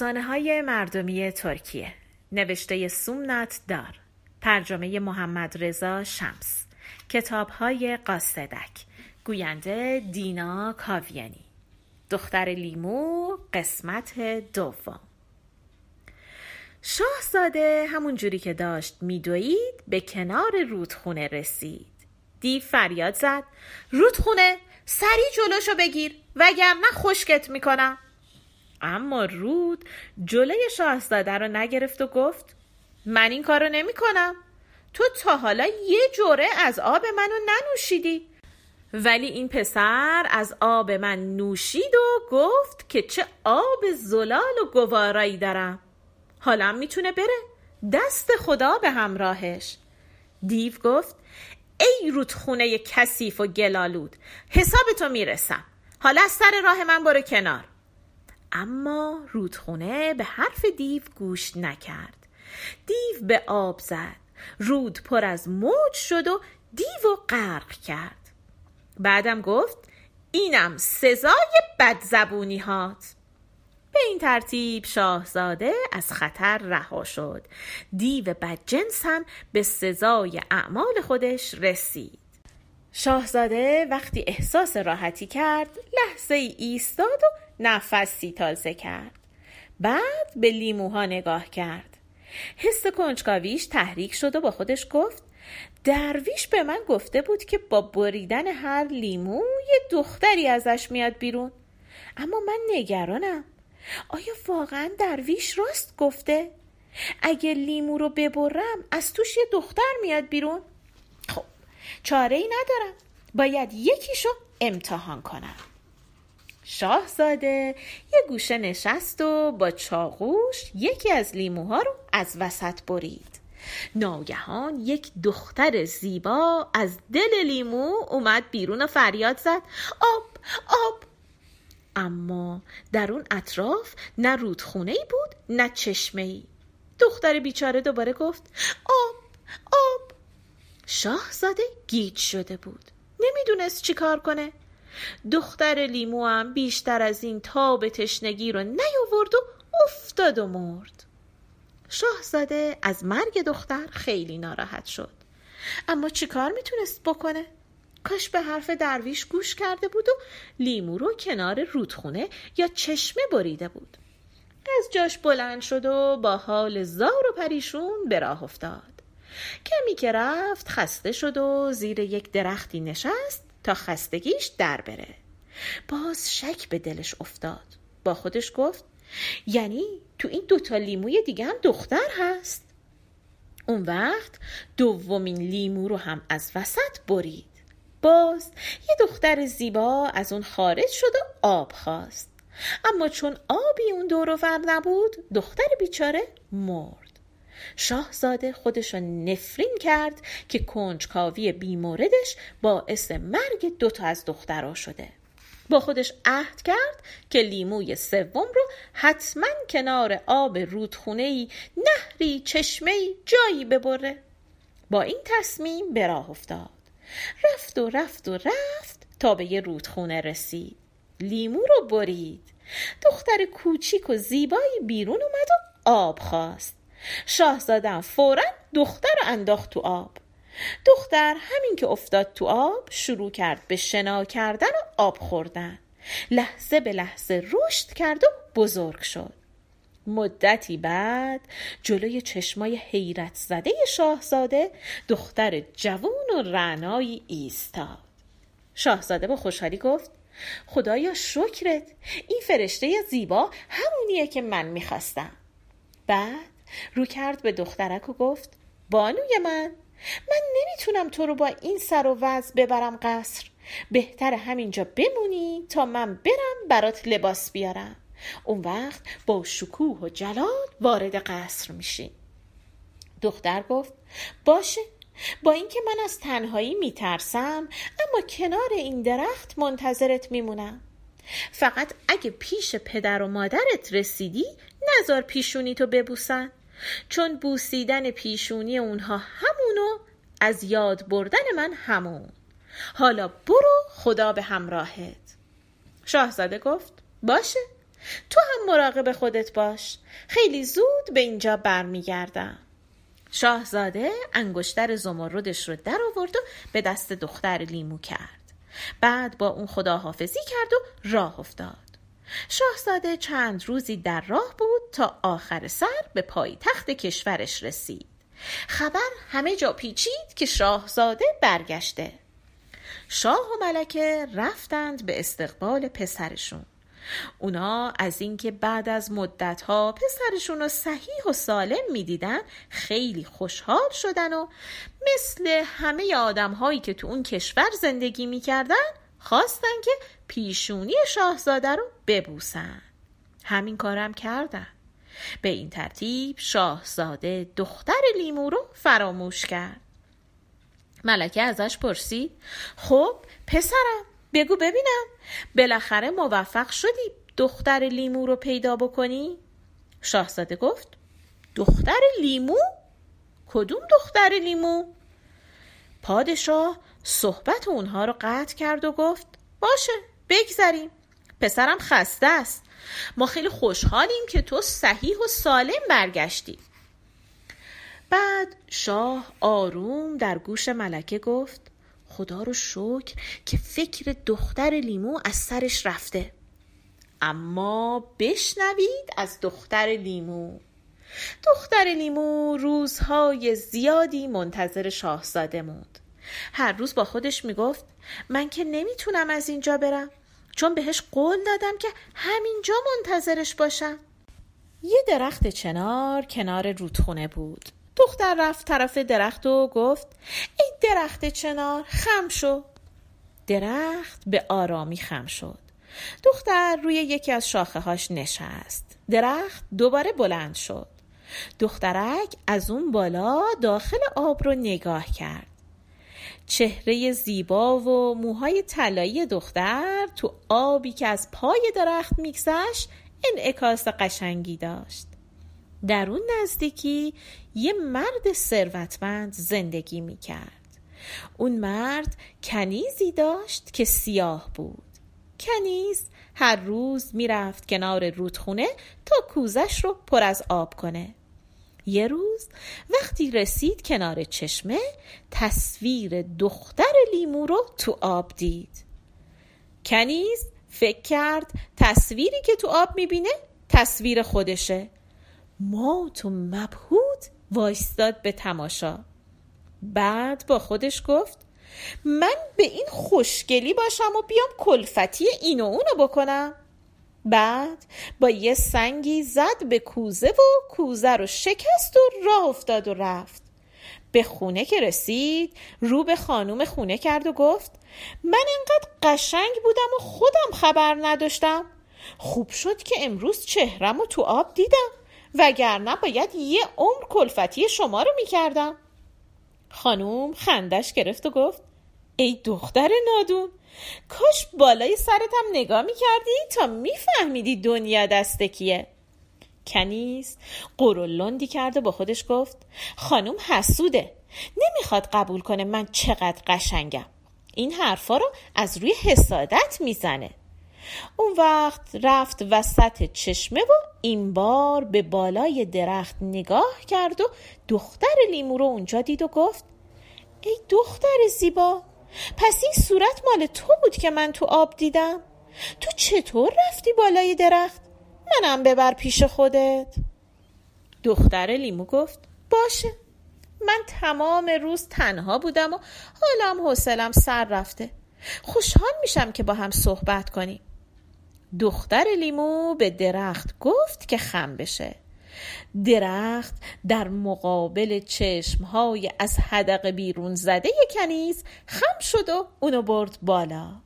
افسانه های مردمی ترکیه. نوشته سومنات دار. ترجمه محمد رضا شمس. کتاب های قاصدک. گوینده دینا کاویانی. دختر لیمو قسمت دوم. شاهزاده همون جوری که داشت میدوید به کنار رودخونه رسید. دیو فریاد زد. رودخونه سری جلوشو بگیر وگرنه خشکت می‌کنم. اما رود جلوی شاهزاده رو نگرفت و گفت من این کارو نمی کنم تو تا حالا یه جوره از آب منو ننوشیدی. ولی این پسر از آب من نوشید و گفت که چه آب زلال و گوارایی دارم. حالا می‌تونه بره. دست خدا به همراهش. دیو گفت ای رودخونه کثیف و گلالود حسابتو می‌رسم. حالا از سر راه من برو کنار. اما رودخونه به حرف دیو گوش نکرد. دیو به آب زد. رود پر از موج شد و دیو و غرق کرد. بعدم گفت اینم سزای بدزبونی هات. به این ترتیب شاهزاده از خطر رها شد. دیو بدجنس هم به سزای اعمال خودش رسید. شاهزاده وقتی احساس راحتی کرد لحظه ای ایستاد و نفسی تازه کرد. بعد به لیموها نگاه کرد. حس کنجکاویش تحریک شد و با خودش گفت درویش به من گفته بود که با بریدن هر لیمو یه دختری ازش میاد بیرون. اما من نگرانم. آیا واقعا درویش راست گفته؟ اگه لیمو رو ببرم از توش یه دختر میاد بیرون؟ خب چاره ای ندارم. باید یکیشو امتحان کنم. شاهزاده یه گوشه نشست و با چاقوش یکی از لیموها رو از وسط برید. ناگهان یک دختر زیبا از دل لیمو اومد بیرون و فریاد زد آب آب! اما در اون اطراف نه رودخونه ای بود نه چشمه ای دختر بیچاره دوباره گفت آب آب! شاهزاده گیج شده بود. نمی‌دونست چی کار کنه. دختر لیمو هم بیشتر از این تاب تشنگی رو نیاورد و افتاد و مرد. شاهزاده از مرگ دختر خیلی ناراحت شد. اما چیکار می‌تونست بکنه؟ کاش به حرف درویش گوش کرده بود و لیمو رو کنار رودخونه یا چشمه بریده بود. از جاش بلند شد و با حال زار و پریشون به راه افتاد. کمی که رفت خسته شد و زیر یک درختی نشست تا خستگیش در بره. باز شک به دلش افتاد. با خودش گفت یعنی تو این دوتا لیموی دیگه هم دختر هست. اون وقت دومین لیمو رو هم از وسط برید. باز یه دختر زیبا از اون خارج شد و آب خواست. اما چون آبی اون دور نبود دختر بیچاره مرد. شاهزاده خودش را نفرین کرد که کنجکاوی بیموردش باعث مرگ دوتا از دخترها شده. با خودش عهد کرد که لیموی سوم رو حتما کنار آب رودخونهی نهری چشمهی جایی ببره. با این تصمیم به راه افتاد. رفت و رفت و رفت تا به یه رودخونه رسید. لیمو رو برید. دختر کوچیک و زیبایی بیرون اومد و آب خواست. شاهزادم فورا دختر رو انداخت تو آب. دختر همین که افتاد تو آب شروع کرد به شنا کردن و آب خوردن. لحظه به لحظه رشد کرد و بزرگ شد. مدتی بعد جلوی چشمای حیرت زده شاهزاده دختر جوون و رعنایی ایستاد. شاهزاده با خوشحالی گفت خدایا شکرت این فرشته زیبا همونیه که من می‌خواستم. بعد رو کرد به دخترک و گفت بانوی من من نمی‌تونم تو رو با این سر و وضع ببرم قصر. بهتر همینجا بمونی تا من برم برات لباس بیارم. اون وقت با شکوه و جلال وارد قصر میشی. دختر گفت باشه با اینکه من از تنهایی میترسم اما کنار این درخت منتظرت میمونم. فقط اگه پیش پدر و مادرت رسیدی نزار پیشونی تو ببوسن. چون بوسیدن پیشونی اونها همونو از یاد بردن من همون. حالا برو خدا به همراهت. شاهزاده گفت باشه. تو هم مراقب خودت باش. خیلی زود به اینجا برمیگردم. شاهزاده انگشتر زمردش رو در آورد و به دست دختر لیمو کرد. بعد با اون خداحافظی کرد و راه افتاد. شاهزاده چند روزی در راه بود تا آخر سر به پای تخت کشورش رسید. خبر همه جا پیچید که شاهزاده برگشته. شاه و ملکه رفتند به استقبال پسرشون. اونا از اینکه بعد از مدتها پسرشون رو صحیح و سالم می‌دیدن خیلی خوشحال شدن و مثل همه آدم هایی که تو اون کشور زندگی می‌کردن خواستن که پیشونی شاهزاده رو ببوسن همین کارم کردن به این ترتیب شاهزاده دختر لیمو رو فراموش کرد ملکه ازش پرسید خب پسرم بگو ببینم بالاخره موفق شدی دختر لیمو رو پیدا بکنی؟ شاهزاده گفت دختر لیمو؟ کدوم دختر لیمو؟ پادشاه صحبت اونها رو قطع کرد و گفت باشه بگذریم. پسرم خسته است. ما خیلی خوشحالیم که تو صحیح و سالم برگشتی. بعد شاه آروم در گوش ملکه گفت خدا رو شکر که فکر دختر لیمو از سرش رفته. اما بشنوید از دختر لیمو. دختر لیمو روزهای زیادی منتظر شاهزاده موند. هر روز با خودش می‌گفت من که نمی‌تونم از اینجا برم. چون بهش قول دادم که همینجا منتظرش باشم. یه درخت چنار کنار رودخونه بود. دختر رفت طرف درخت و گفت ای درخت چنار خم شو. درخت به آرامی خم شد. دختر روی یکی از شاخه هاش نشست. درخت دوباره بلند شد. دخترک از اون بالا داخل آب رو نگاه کرد. چهره زیبا و موهای طلایی دختر تو آبی که از پای درخت میگذشت انعکاس قشنگی داشت در اون نزدیکی یه مرد ثروتمند زندگی می کرد. اون مرد کنیزی داشت که سیاه بود. کنیز هر روز می‌رفت کنار رودخونه تا کوزش رو پر از آب کنه. یه روز وقتی رسید کنار چشمه تصویر دختر لیمو رو تو آب دید. کنیز فکر کرد تصویری که تو آب می‌بینه تصویر خودشه. مات و مبهود وایستاد به تماشا. بعد با خودش گفت من به این خوشگلی باشم و بیام کلفتی این و اونو بکنم. بعد با یه سنگی زد به کوزه و کوزه رو شکست و راه افتاد و رفت. به خونه که رسید رو به خانوم خونه کرد و گفت من انقدر قشنگ بودم و خودم خبر نداشتم. خوب شد که امروز چهرم و تو آب دیدم وگرنه باید یه عمر کلفتی شما رو می‌کردم. خانوم خندش گرفت و گفت ای دختر نادون کاش بالای سرتم نگاه می‌کردی تا میفهمیدی دنیا دست کیه. کنیز قرولندی کرد و با خودش گفت خانوم حسوده نمی‌خواد قبول کنه من چقدر قشنگم. این حرفا رو از روی حسادت می‌زنه. اون وقت رفت وسط چشمه و این بار به بالای درخت نگاه کرد و دختر لیمو رو اونجا دید و گفت ای دختر زیبا پس این صورت مال تو بود که من تو آب دیدم. تو چطور رفتی بالای درخت؟ منم ببر پیش خودت. دختر لیمو گفت باشه. من تمام روز تنها بودم و حالم حوصلم سر رفته. خوشحال میشم که با هم صحبت کنیم. دختر لیمو به درخت گفت که خم بشه. درخت در مقابل چشمهای از حدق بیرون زده کنیز خم شد و اونو برد بالا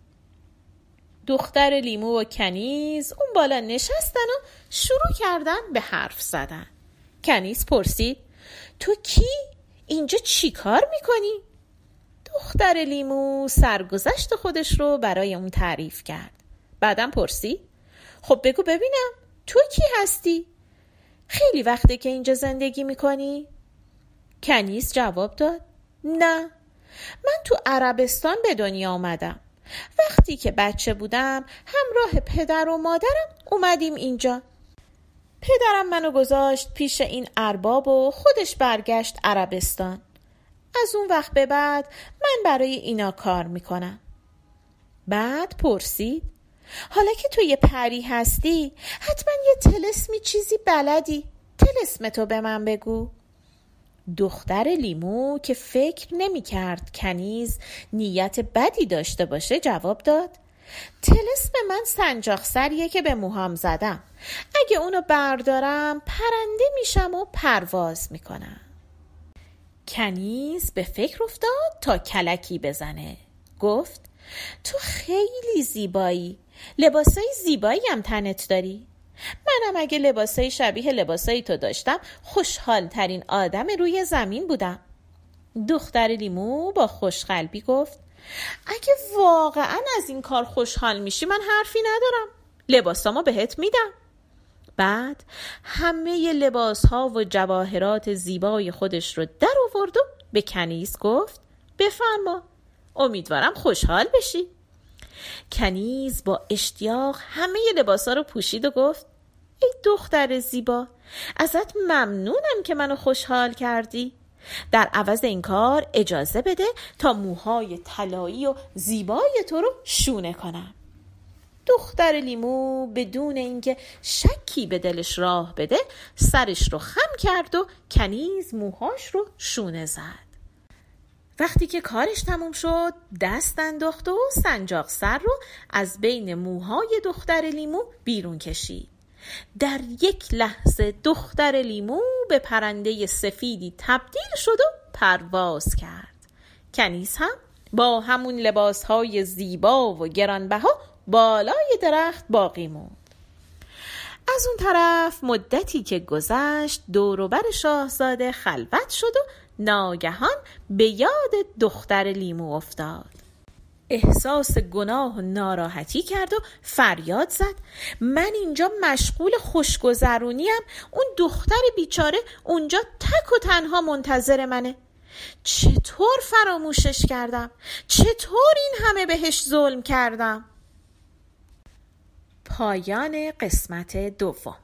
دختر لیمو و کنیز اون بالا نشستن و شروع کردن به حرف زدن کنیز پرسید تو کی؟ اینجا چی کار می‌کنی؟ دختر لیمو سرگذشت خودش رو برای اون تعریف کرد بعدم پرسید خب بگو ببینم تو کی هستی؟ خیلی وقته که اینجا زندگی می‌کنی؟ کنیز جواب داد. نه. من تو عربستان به دنیا آمدم. وقتی که بچه بودم همراه پدر و مادرم اومدیم اینجا. پدرم منو گذاشت پیش این ارباب و خودش برگشت عربستان. از اون وقت به بعد من برای اینا کار می‌کنم. بعد پرسید حالا که تو یه پری هستی حتما یه تلسمی چیزی بلدی. تلسم تو به من بگو. دختر لیمو که فکر نمی کرد کنیز نیت بدی داشته باشه جواب داد. تلسم من سنجاق سریه که به موهام زدم. اگه اونو بردارم پرنده میشم و پرواز می‌کنم. کنیز به فکر افتاد تا کلکی بزنه. گفت تو خیلی زیبایی. لباسای زیبایی هم تنت داری. منم اگه لباسای شبیه لباسایی تو داشتم خوشحال ترین آدم روی زمین بودم. دختر لیمو با خوشقلبی گفت اگه واقعا از این کار خوشحال میشی من حرفی ندارم. لباسامو بهت میدم. بعد همه لباس ها و جواهرات زیبای خودش رو در آورد و به کنیز گفت بفرما. امیدوارم خوشحال بشی. کنیز با اشتیاق همه لباس ها رو پوشید و گفت ای دختر زیبا ازت ممنونم که منو خوشحال کردی. در عوض این کار اجازه بده تا موهای طلایی و زیبای تو رو شونه کنم. دختر لیمو بدون اینکه شکی به دلش راه بده سرش رو خم کرد و کنیز موهاش رو شونه زد. وقتی که کارش تموم شد دست انداخت و سنجاق سر رو از بین موهای دختر لیمو بیرون کشید. در یک لحظه دختر لیمو به پرنده سفیدی تبدیل شد و پرواز کرد. کنیز هم با همون لباس های زیبا و گرانبها بالای درخت باقی موند. از اون طرف مدتی که گذشت دوروبر شاهزاده خلوت شد و ناگهان به یاد دختر لیمو افتاد. احساس گناه و ناراحتی کرد و فریاد زد. من اینجا مشغول خوشگذرونیم. اون دختر بیچاره اونجا تک و تنها منتظر منه. چطور فراموشش کردم؟ چطور این همه بهش ظلم کردم؟ پایان قسمت دوم.